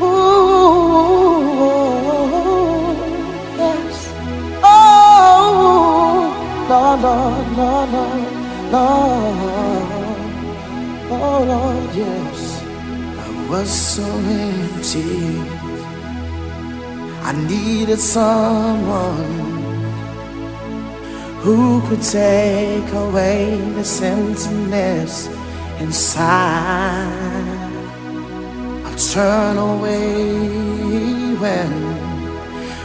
Ooh, yes. Oh, Lord, Lord, Lord, Lord, Lord. Oh, Lord, yes. I was so empty. I needed someone who could take away the emptiness inside. Turn away when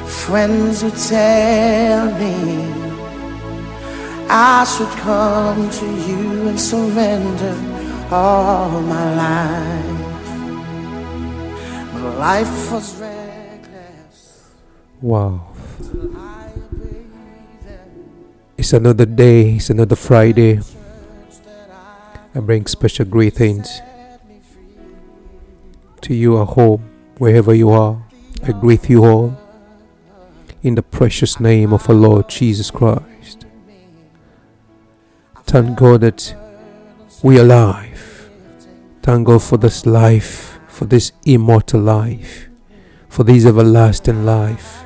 friends would tell me I should come to you and surrender all my life. But life was reckless. Wow. I obeyed them. It's another day, it's another Friday. I bring special greetings to you at home, wherever you are. I greet you all in the precious name of our Lord Jesus Christ. Thank God that we are alive. Thank God for this life, for this immortal life, for this everlasting life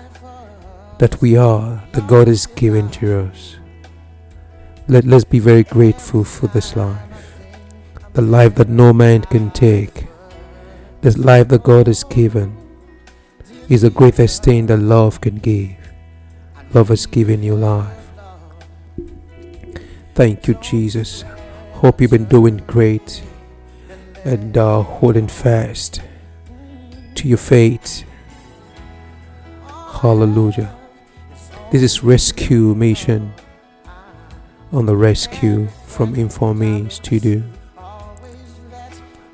that we are, that God has given to us. Let, let's be very grateful for this life. The life that no man can take. This life that God has given is the greatest thing that love can give. Love has given you life. Thank you, Jesus. Hope you've been doing great and uh, holding fast to your faith. Hallelujah. This is Rescue Mission on the rescue from Informe Studio.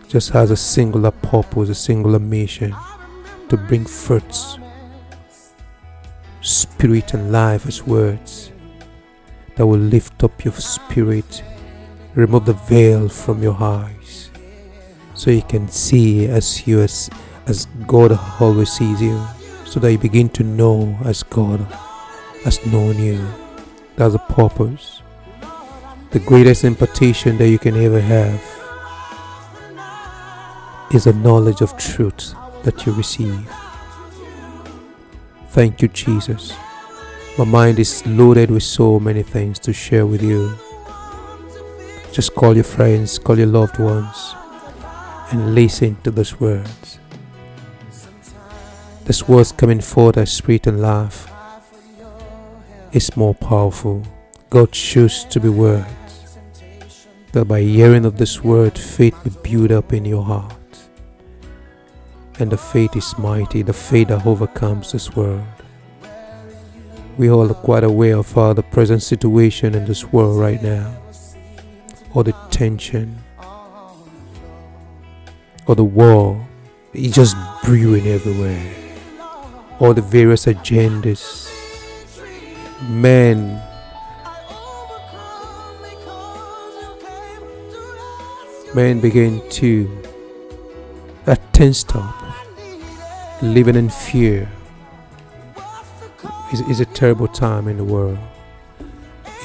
Just has a singular purpose, a singular mission to bring fruits, spirit, and life as words that will lift up your spirit, remove the veil from your eyes, so you can see as you as, as God always sees you, so that you begin to know as God has known you. That's the purpose. The greatest impartation that you can ever have is a knowledge of truth that you receive. Thank you, Jesus. My mind is loaded with so many things to share with you. Just call your friends, call your loved ones, and listen to those words. This words coming forth as spirit and life is more powerful. God chose to be words. That by hearing of this word, faith be built up in your heart. And the faith is mighty, the faith that overcomes this world. We all are quite aware of uh, the present situation in this world right now, or the tension, or the war. It's just brewing everywhere, or the various agendas. Men men begin to at tensed up, living in fear. Is is a terrible time in the world.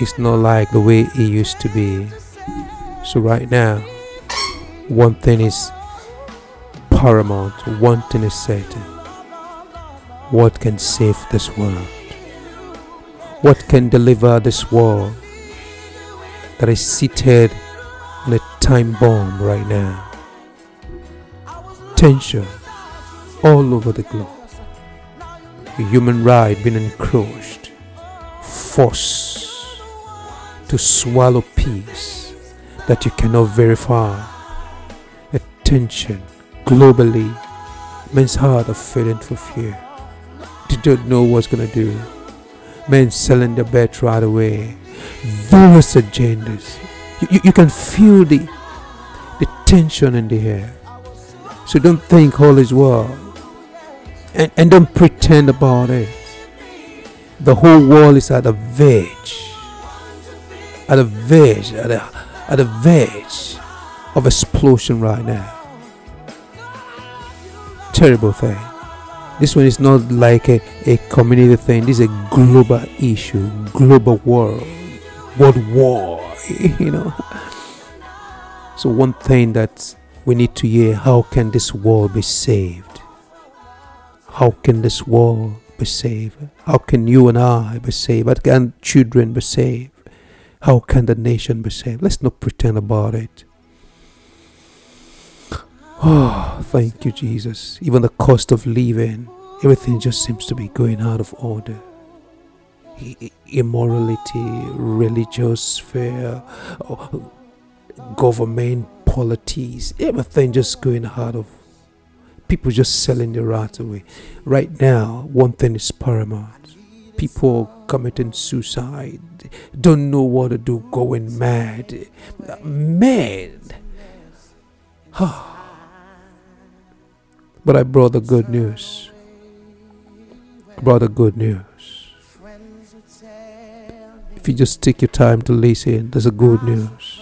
It's not like the way it used to be. So right now, one thing is paramount. One thing is certain. What can save this world? What can deliver this world that is seated on a time bomb right now? Tension all over the globe. The human right being encroached, forced to swallow peace that you cannot verify. Attention globally, men's heart are failing for fear. They don't know what's gonna do. Men selling their bet right away. Various agendas. You, you, you can feel the the tension in the air. So don't think all is well. And, and don't pretend about it. The whole world is at a verge. At a verge, at a, at the verge of explosion right now. Terrible thing. This one is not like a, a community thing. This is a global issue, global world, world war, you know. So one thing that we need to hear how can this world be saved? How can this world be saved? How can you and I be saved? How can children be saved? How can the nation be saved? Let's not pretend about it. Oh, thank you, Jesus. Even the cost of living, everything just seems to be going out of order. Immorality, religious sphere, oh, government politics, everything just going out of people just selling their rat away. Right now, one thing is paramount. People committing suicide, don't know what to do, going mad. Mad. but I brought the good news. Brought the good news. If you just take your time to listen, there's a good news.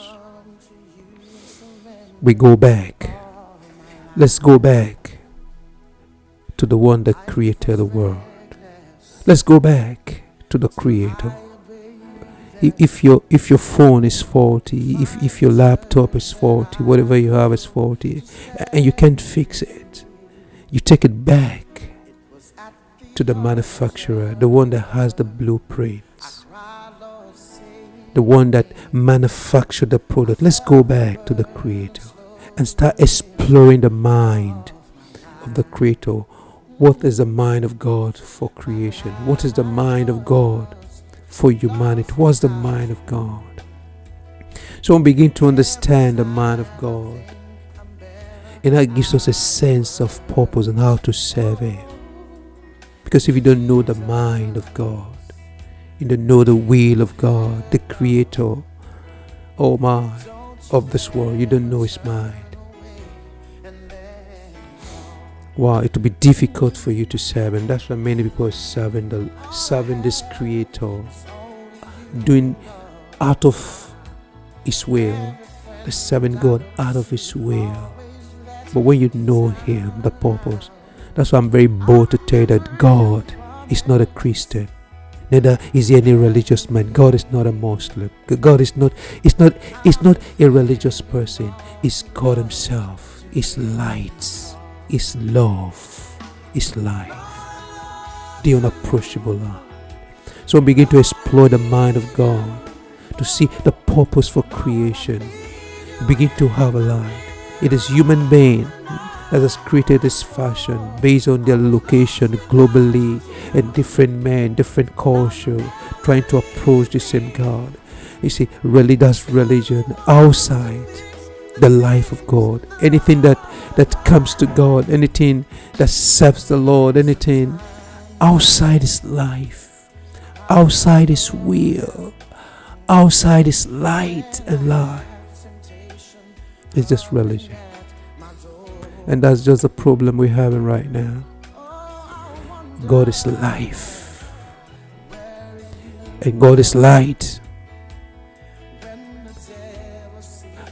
We go back. Let's go back to the one that created the world. Let's go back to the creator. If your if your phone is faulty, if, if your laptop is faulty, whatever you have is faulty, and you can't fix it, you take it back to the manufacturer, the one that has the blueprints, the one that manufactured the product. Let's go back to the creator and start exploring the mind of the creator what is the mind of God for creation? What is the mind of God for humanity? What's the mind of God? So we begin to understand the mind of God. And that gives us a sense of purpose and how to serve Him. Because if you don't know the mind of God, you don't know the will of God, the Creator, oh my, of this world, you don't know His mind. Wow it will be difficult for you to serve and that's why many people are serving the serving this creator doing out of his will. The serving god out of his will. But when you know him the purpose that's why i'm very bold to tell you that god is not a christian neither is he any religious man. God is not a muslim. God is not is not is not a religious person. It's god himself. It's light is love, is life, the unapproachable light. So begin to explore the mind of God to see the purpose for creation. Begin to have a life. It is human being that has created this fashion based on their location globally and different men, different culture, trying to approach the same God. You see, really that's religion outside the life of God. Anything that that comes to God, anything that serves the Lord, anything outside His life, outside His will, outside His light and life. It's just religion. And that's just the problem we're having right now. God is life. And God is light.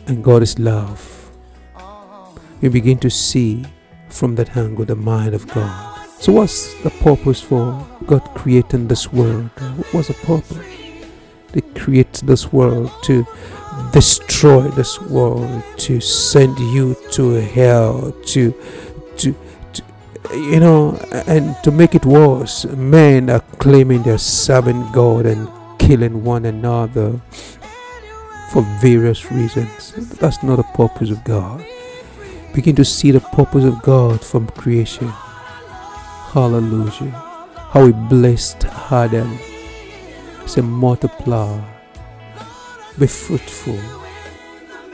And God is love. We begin to see from that angle the mind of God. So, what's the purpose for God creating this world? What was the purpose? To create this world, to destroy this world, to send you to hell, to, to, to you know, and to make it worse, men are claiming they're serving God and killing one another for various reasons. That's not the purpose of God. Begin to see the purpose of God from creation. Hallelujah. How He blessed Adam. Say, multiply, be fruitful.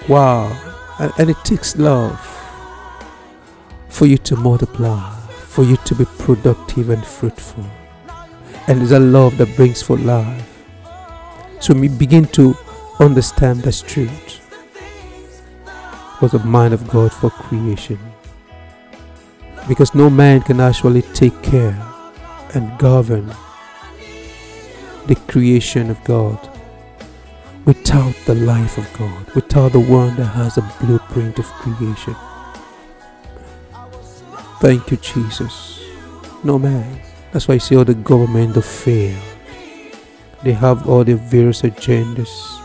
Wow. And, and it takes love for you to multiply, for you to be productive and fruitful. And it's a love that brings forth life. So we begin to understand this truth was the mind of God for creation. Because no man can actually take care and govern the creation of God without the life of God, without the one that has a blueprint of creation. Thank you, Jesus. No man. That's why you see all the government of fail. They have all the various agendas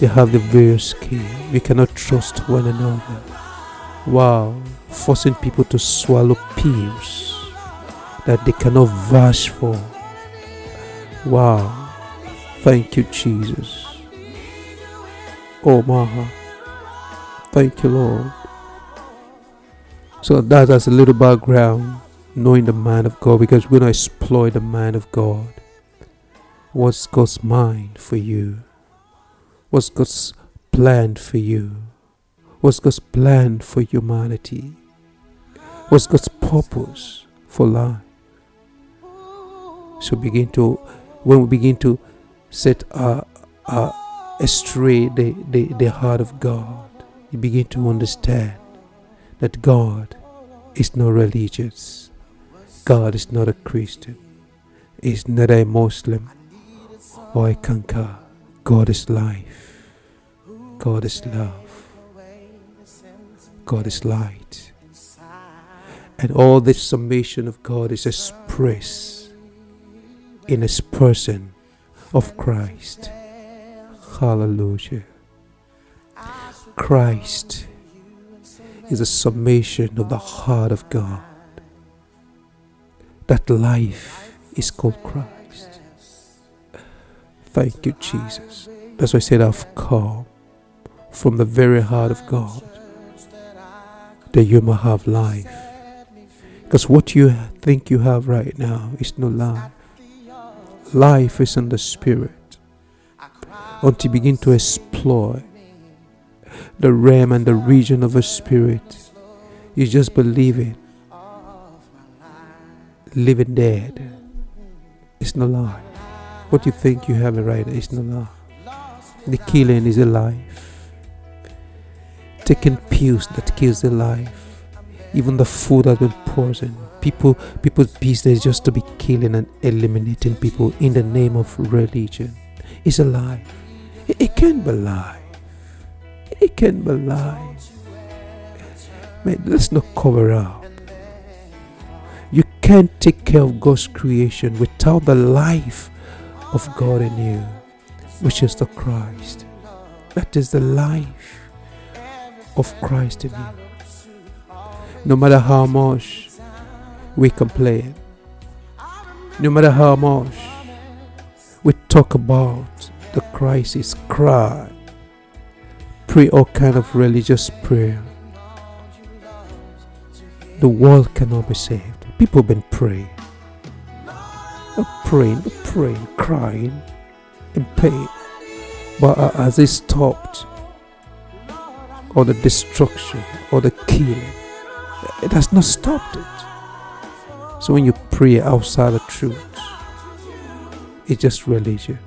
they have the various schemes. We cannot trust one another. Wow, forcing people to swallow pills that they cannot vouch for. Wow, thank you, Jesus. Oh, Maha, thank you, Lord. So that as a little background, knowing the man of God, because we're going to exploit the man of God. What's God's mind for you? What's God's plan for you? What's God's plan for humanity? What's God's purpose for life? So begin to, when we begin to set our, our astray the, the, the heart of God, you begin to understand that God is not religious. God is not a Christian. He's not a Muslim or a Kanka. God is life. God is love. God is light. And all this summation of God is expressed in His person of Christ. Hallelujah. Christ is a summation of the heart of God. That life is called Christ. Thank you, Jesus. That's why I said I've come from the very heart of God that you may have life. Because what you think you have right now is no life. Life is in the spirit. Until you begin to explore the realm and the region of the spirit. You just believe it. Living dead. It's not life. What you think you have a right is not life. The killing is a life. Taking pills that kills the life. Even the food that been poisoned. People people's business just to be killing and eliminating people in the name of religion. It's a lie. It, it can't be a lie. It can't be lie. Man, let's not cover up. You can't take care of God's creation without the life of God in you, which is the Christ. That is the life of Christ in you. No matter how much we complain, no matter how much we talk about the crisis, cry, pray all kind of religious prayer. The world cannot be saved. People have been praying. Praying, praying, crying in pain. But as it stopped, or the destruction, or the killing, it has not stopped it. So when you pray outside the truth, it's just religion.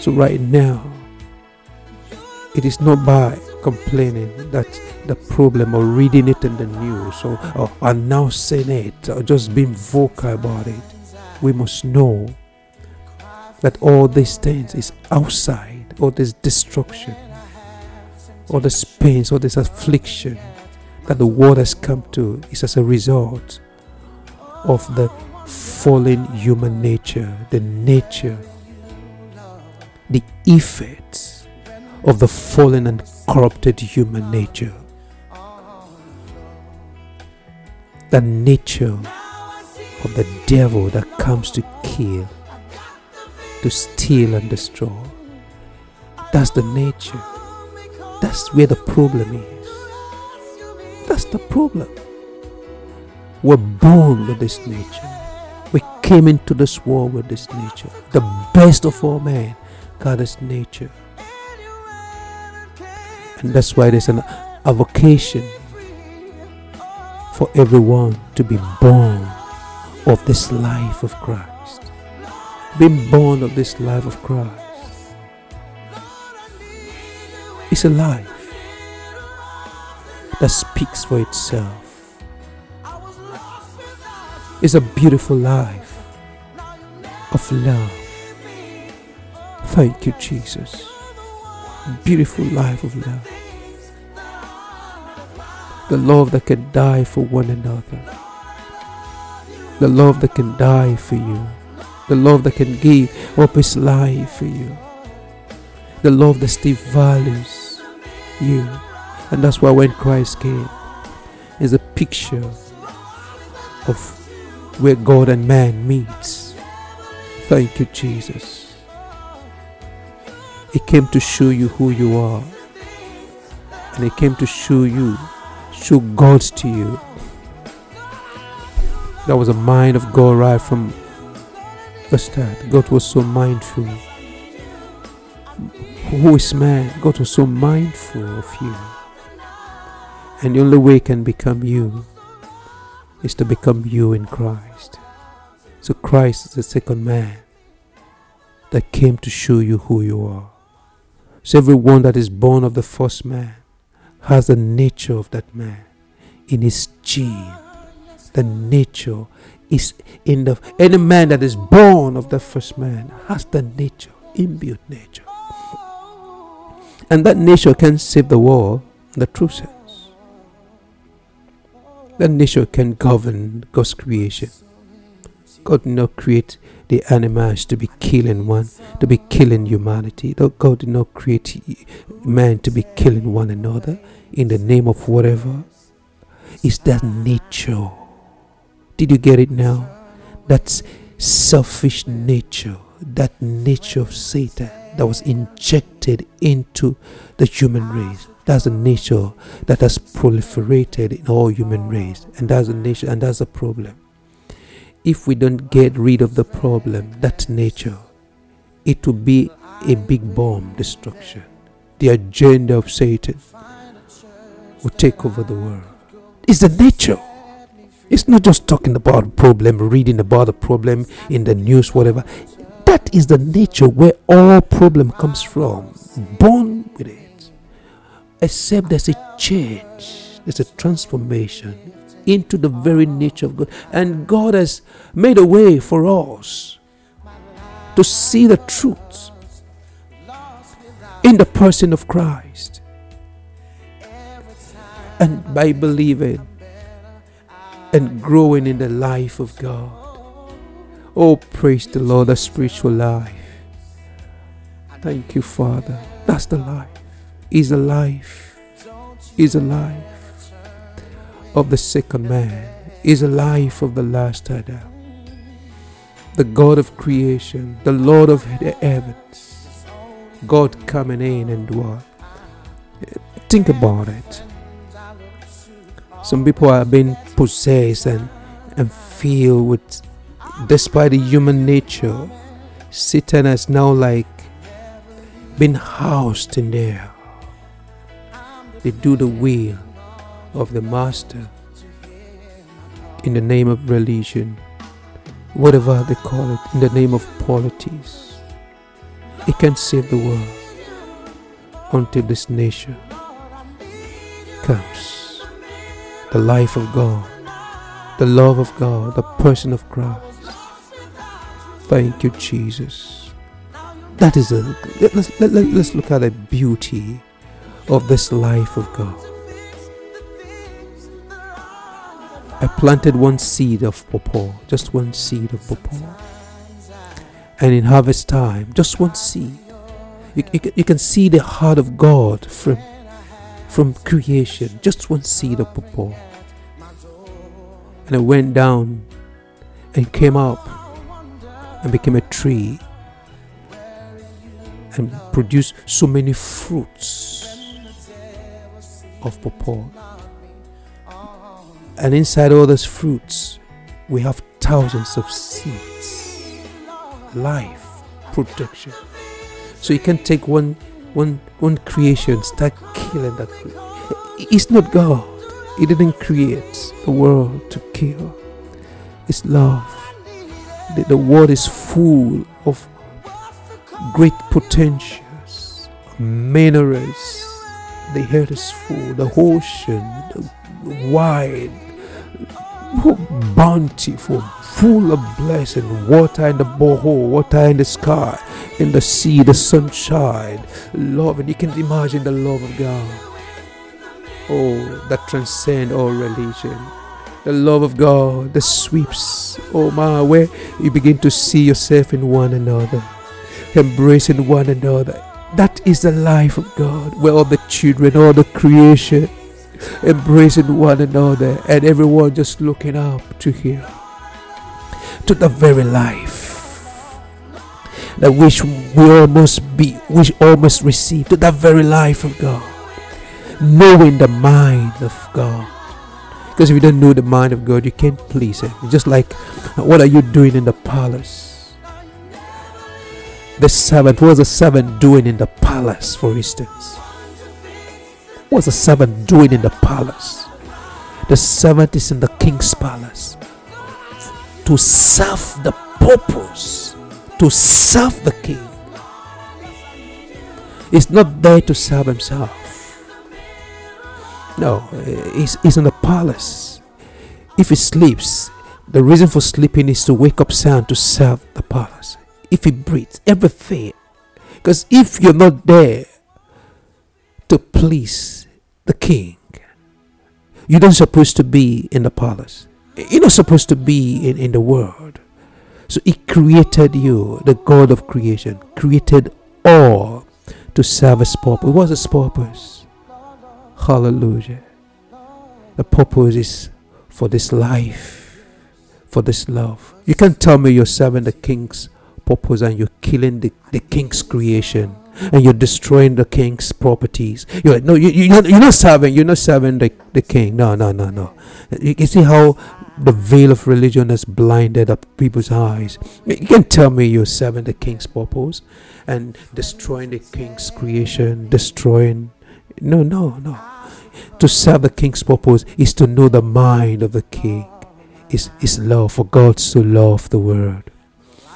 So right now, it is not by complaining that the problem or reading it in the news or, or announcing it or just being vocal about it. We must know that all these things is outside all this destruction, all this pains, all this affliction that the world has come to is as a result of the fallen human nature, the nature, the effects of the fallen and corrupted human nature. The nature of the devil that comes to kill, to steal and destroy. That's the nature. That's where the problem is. That's the problem. We're born with this nature. We came into this world with this nature. The best of all men, God's nature. And that's why there's an, a vocation for everyone to be born of this life of Christ. Being born of this life of Christ. It's a life that speaks for itself. It's a beautiful life of love. Thank you, Jesus beautiful life of love. The love that can die for one another. The love that can die for you. The love that can give up his life for you. The love that still values you. And that's why when Christ came, is a picture of where God and man meets. Thank you, Jesus. He came to show you who you are. And he came to show you, show God to you. That was a mind of God right from the start. God was so mindful. Who is man? God was so mindful of you. And the only way can become you is to become you in Christ. So Christ is the second man that came to show you who you are. So everyone that is born of the first man has the nature of that man in his gene. The nature is in the any man that is born of the first man has the nature, imbued nature. And that nature can save the world in the true sense. That nature can govern God's creation. God did not create the animals to be killing one, to be killing humanity. God did not create man to be killing one another in the name of whatever. It's that nature. Did you get it now? That's selfish nature, that nature of Satan that was injected into the human race. That's a nature that has proliferated in all human race, and that's a nature, and that's a problem. If we don't get rid of the problem, that nature, it will be a big bomb destruction. The agenda of Satan will take over the world. It's the nature. It's not just talking about problem, reading about a problem in the news, whatever. That is the nature where all problem comes from. Born with it except there's a change, there's a transformation into the very nature of God. And God has made a way for us to see the truth in the person of Christ. And by believing and growing in the life of God. Oh, praise the Lord, the spiritual life. Thank you, Father. That's the life is a life, is a life of the second man, is a life of the last Adam. The God of creation, the Lord of the heavens, God coming in and dwell. Think about it. Some people are being possessed and, and feel with, despite the human nature, Satan has now like been housed in there. They do the will of the Master in the name of religion, whatever they call it, in the name of politics. It can save the world until this nation comes. The life of God, the love of God, the person of Christ. Thank you, Jesus. That is a let's let, let, let's look at the beauty of this life of God. I planted one seed of pawpaw, just one seed of pawpaw. And in harvest time, just one seed. You, you, you can see the heart of God from, from creation, just one seed of pawpaw. And it went down and came up and became a tree and produced so many fruits of pawpaw. And inside all those fruits, we have thousands of seeds, life, production. So you can take one, one, one creation, start killing that. It's not God. He didn't create the world to kill. It's love. The, the world is full of great potentials, minerals, the earth is full, the ocean, the wide, bountiful, full of blessing, water in the borehole, water in the sky, in the sea, the sunshine, love, and you can imagine the love of God. Oh, that transcend all religion. The love of God that sweeps, oh my, where you begin to see yourself in one another, embracing one another, That is the life of God, where all the children, all the creation, embracing one another, and everyone just looking up to Him, to the very life that which we almost be, which almost receive, to the very life of God, knowing the mind of God. Because if you don't know the mind of God, you can't please Him. Just like, what are you doing in the palace? The servant, what was the servant doing in the palace, for instance? What was the servant doing in the palace? The servant is in the king's palace to serve the purpose, to serve the king. He's not there to serve himself. No, he's, he's in the palace. If he sleeps, the reason for sleeping is to wake up sound to serve the palace. If he breathes, everything. Because if you're not there to please the king, you're not supposed to be in the palace. You're not supposed to be in, in the world. So he created you, the God of creation, created all to serve his purpose. What's his purpose? Hallelujah. The purpose is for this life, for this love. You can't tell me you're serving the king's purpose and you're killing the, the king's creation and you're destroying the king's properties. You're no, you, you're, not, you're not serving, you're not serving the, the king. No, no, no, no. You, you see how the veil of religion has blinded up people's eyes. You can tell me you're serving the king's purpose and destroying the king's creation, destroying. No, no, no. To serve the king's purpose is to know the mind of the king. Is is love for God so loved the world.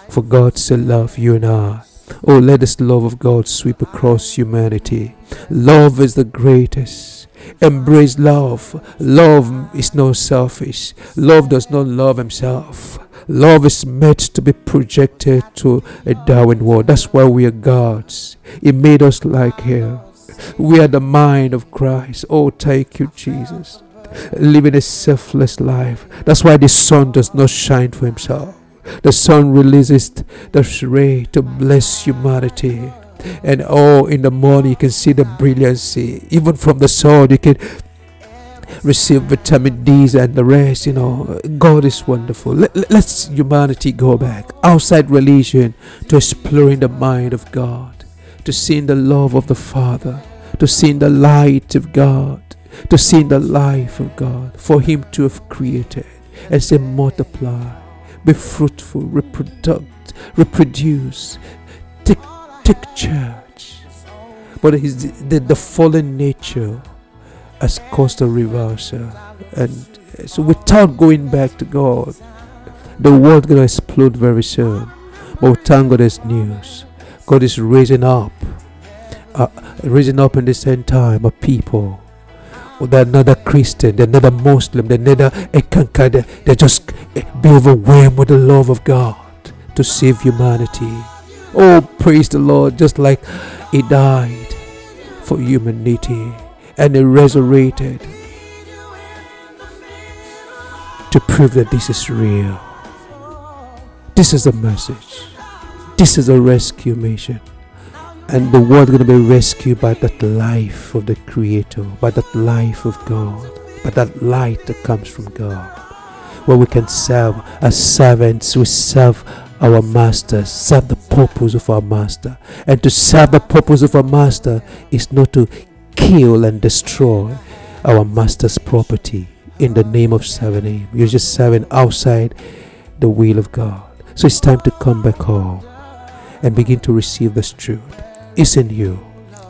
For God so loved you and I. Oh, let this love of God sweep across humanity. Love is the greatest. Embrace love. Love is not selfish. Love does not love himself. Love is meant to be projected to a Darwin world. That's why we are gods. He made us like Him. We are the mind of Christ. Oh, thank you, Jesus. Living a selfless life. That's why the sun does not shine for himself. The sun releases the ray to bless humanity. And oh, in the morning you can see the brilliancy. Even from the sun, you can receive vitamin D's and the rest. You know, God is wonderful. Let, let's humanity go back outside religion to exploring the mind of God, to seeing the love of the Father, to seeing the light of God, to seeing the life of God, for Him to have created and say, multiply, be fruitful, reproduce, reproduce, take, take charge. But his, the, the fallen nature has caused a reversal. And so, without going back to God, the world to explode very soon. But thank God there's news. God is raising up, uh, raising up in this end time a people. They're not a Christian, they're not a Muslim, they're not a Kanka, they just eh, be overwhelmed with the love of God to save humanity. Oh, praise the Lord, just like He died for humanity and He resurrected to prove that this is real. This is the message. This is a rescue mission. And the world is going to be rescued by that life of the Creator, by that life of God, by that light that comes from God. Where we can serve as servants, we serve our master, serve the purpose of our master. And to serve the purpose of our master is not to kill and destroy our master's property in the name of serving him. You're just serving outside the will of God. So it's time to come back home and begin to receive this truth. It's in you.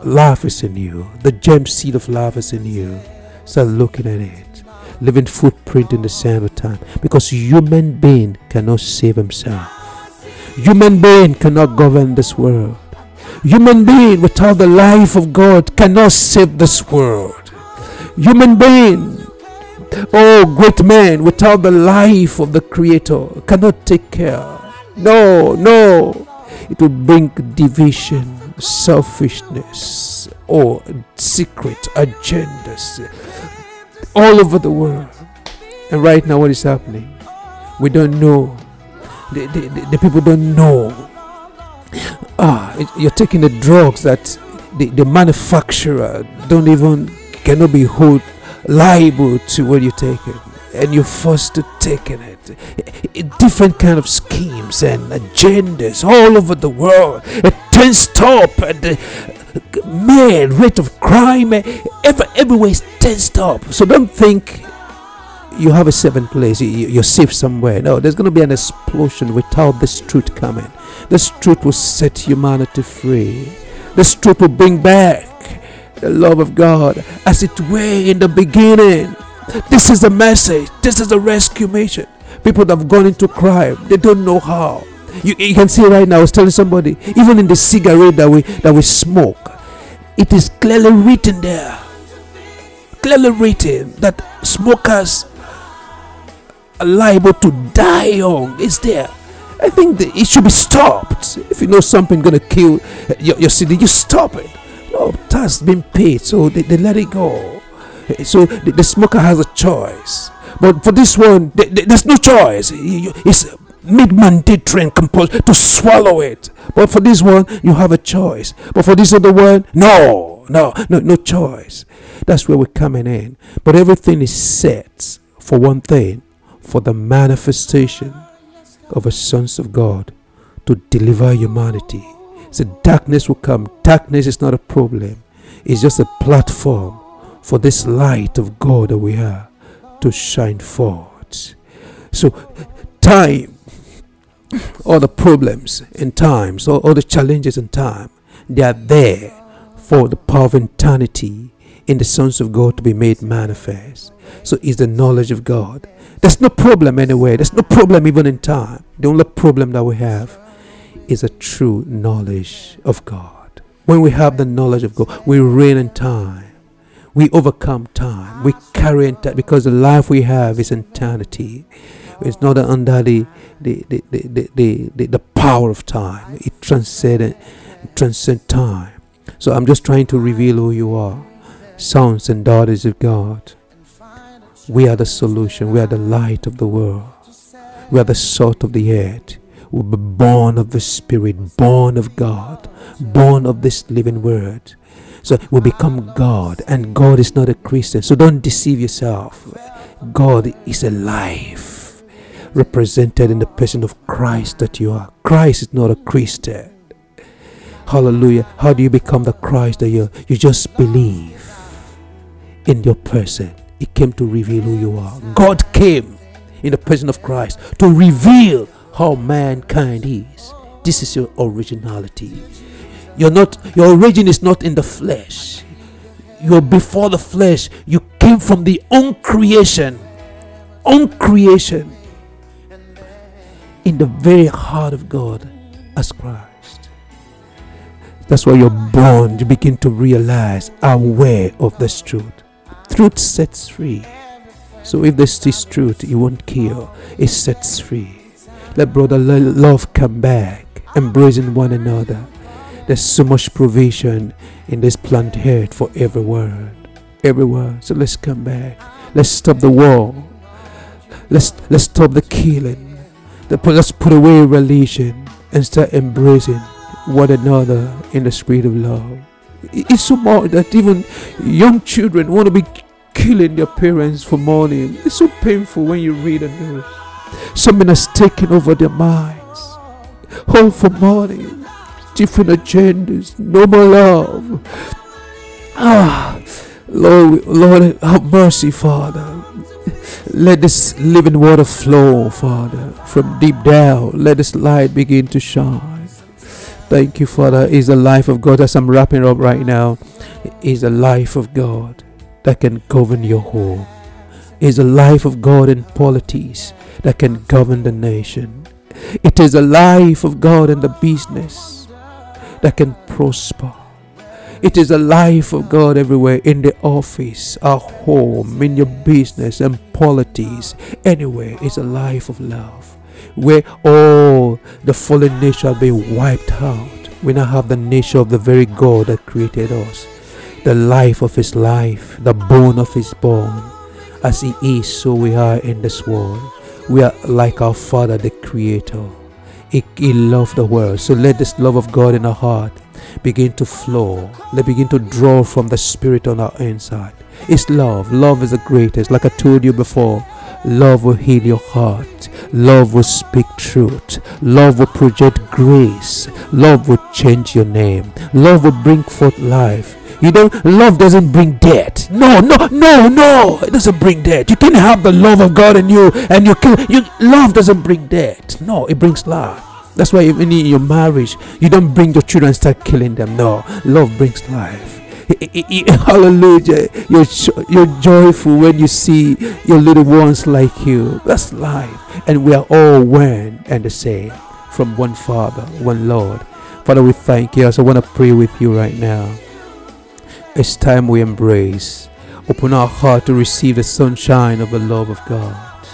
Love is in you. The gem seed of love is in you. Start looking at it. Living footprint in the sand of time. Because human being cannot save himself. Human being cannot govern this world. Human being without the life of God cannot save this world. Human being, oh great man, without the life of the Creator cannot take care. No, no. It will bring division, selfishness, or secret agendas all over the world. And right now, what is happening? We don't know. The, the, the, the people don't know ah, you're taking the drugs that the, the manufacturer don't even cannot be held liable to when you take it and you're forced to take in it. Different kind of schemes and agendas all over the world. It turns stop. And the man rate of crime eh, ever everywhere is tensed up so don't think you have a seven place. You're safe somewhere. No there's going to be an explosion without this truth coming. This truth will set humanity free. This truth will bring back the love of God as it were in the beginning. This is the message. This is the rescue mission. People that have gone into crime, they don't know how. You, you can see right now, I was telling somebody, even in the cigarette that we that we smoke, it is clearly written there. Clearly written that smokers are liable to die young. It's there. I think it should be stopped. If you know something gonna kill your, your city, you stop it. No, tax been paid, so they, they let it go. So the, the smoker has a choice. But for this one, there's no choice. It's made mandatory and compulsory to swallow it. But for this one, you have a choice. But for this other one, no, no, no, no choice. That's where we're coming in. But everything is set for one thing, for the manifestation of the sons of God to deliver humanity. So darkness will come. Darkness is not a problem. It's just a platform for this light of God that we are to shine forth. So time, all the problems in times, all, all the challenges in time, they are there for the power of eternity in the sons of God to be made manifest. So is the knowledge of God. There's no problem anywhere. There's no problem even in time. The only problem that we have is a true knowledge of God. When we have the knowledge of God, we reign in time. We overcome time. We carry in time because the life we have is eternity. It's not under the the, the, the, the, the, the power of time. It transcends transcend time. So I'm just trying to reveal who you are. Sons and daughters of God. We are the solution. We are the light of the world. We are the salt of the earth. We'll be born of the Spirit, born of God, born of this living word. So we become God, and God is not a Christian. So don't deceive yourself. God is alive, represented in the person of Christ that you are. Christ is not a Christian. Hallelujah. How do you become the Christ that you You just believe in your person. He came to reveal who you are. God came in the person of Christ to reveal how mankind is. This is your originality. You're not your origin is not in the flesh. You're before the flesh. You came from the own creation. Own creation. In the very heart of God as Christ. That's why you're born. You begin to realize, aware of this truth. Truth sets free. So if this is truth, it won't kill, it sets free. Let brother love come back, embracing one another. There's so much provision in this plant here for every word. Every word. So let's come back. Let's stop the war. Let's let's stop the killing. Let's put away religion and start embracing one another in the spirit of love. It's so much that even young children want to be killing their parents for money. It's so painful when you read the news. Something has taken over their minds. All for money. Different agendas. No more love. Ah, Lord, Lord, have mercy, Father. Let this living water flow, Father, from deep down. Let this light begin to shine. Thank you, Father. Is the life of God as I'm wrapping up right now. Is the life of God that can govern your home. Is the life of God in politics that can govern the nation. It is the life of God in the business that can prosper. It is the life of God everywhere in the office, our home, in your business and politics. Anywhere is a life of love where all the fallen nature have been wiped out. We now have the nature of the very God that created us, the life of His life, the bone of His bone. As He is, so we are in this world. We are like our Father, the Creator. He, loved the world. So let this love of God in our heart begin to flow. Let begin to draw from the Spirit on our inside. It's love. Love is the greatest. Like I told you before, love will heal your heart. Love will speak truth. Love will project grace. Love will change your name. Love will bring forth life. You don't love doesn't bring death. No, no, no, no. It doesn't bring death. You can have the love of God in you and you can you love doesn't bring death. No, it brings life. That's why even in your marriage, you don't bring your children and start killing them. No, love brings life. Hallelujah. You're, you're joyful when you see your little ones like you. That's life. And we are all one and the same from one Father, one Lord. Father, we thank you. So I want to pray with you right now. It's time we embrace. Open our heart to receive the sunshine of the love of God.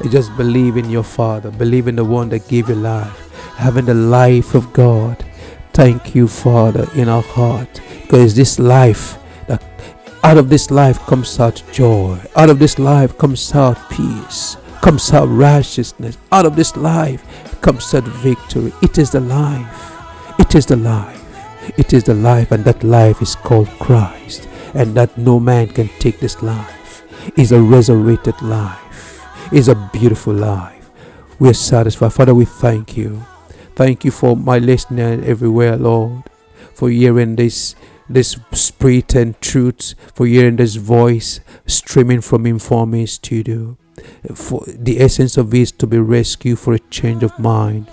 And just believe in your Father. Believe in the one that gave you life. Having the life of God. Thank you, Father, in our heart. Because this life, that out of this life comes out joy. Out of this life comes out peace. Comes out righteousness. Out of this life comes out victory. It is the life. It is the life. It is the life, and that life is called Christ, and that no man can take this life. Is a resurrected life. Is a beautiful life. We are satisfied. Father, we thank you. Thank you for my listener everywhere, Lord, for hearing this this spirit and truth, for hearing this voice streaming from Informe Studio. For the essence of it is to be rescued for a change of mind.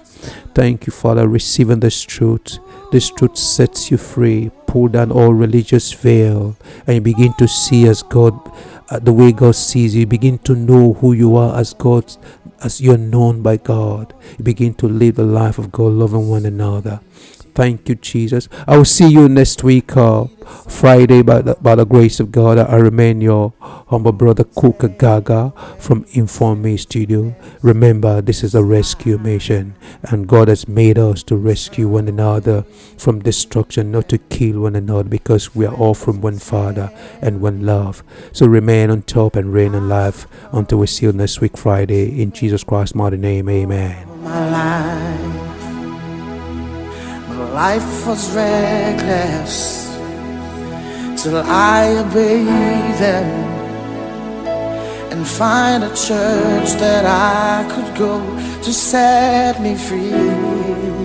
Thank you, Father, receiving this truth this truth sets you free. Pull down all religious veil and you begin to see as God, uh, the way God sees you. you. Begin to know who you are as God, as you're known by God. You begin to live the life of God, loving one another. Thank you, Jesus. I will see you next week, uh, Friday, by the, by the grace of God. I remain your humble brother, Kuka Gaga from Informe Studio. Remember, this is a rescue mission, and God has made us to rescue one another from destruction, not to kill one another, because we are all from one Father and one love. So remain on top and reign in life until we see you next week, Friday. In Jesus Christ's mighty name, amen life was reckless till I obeyed them and find a church that I could go to set me free.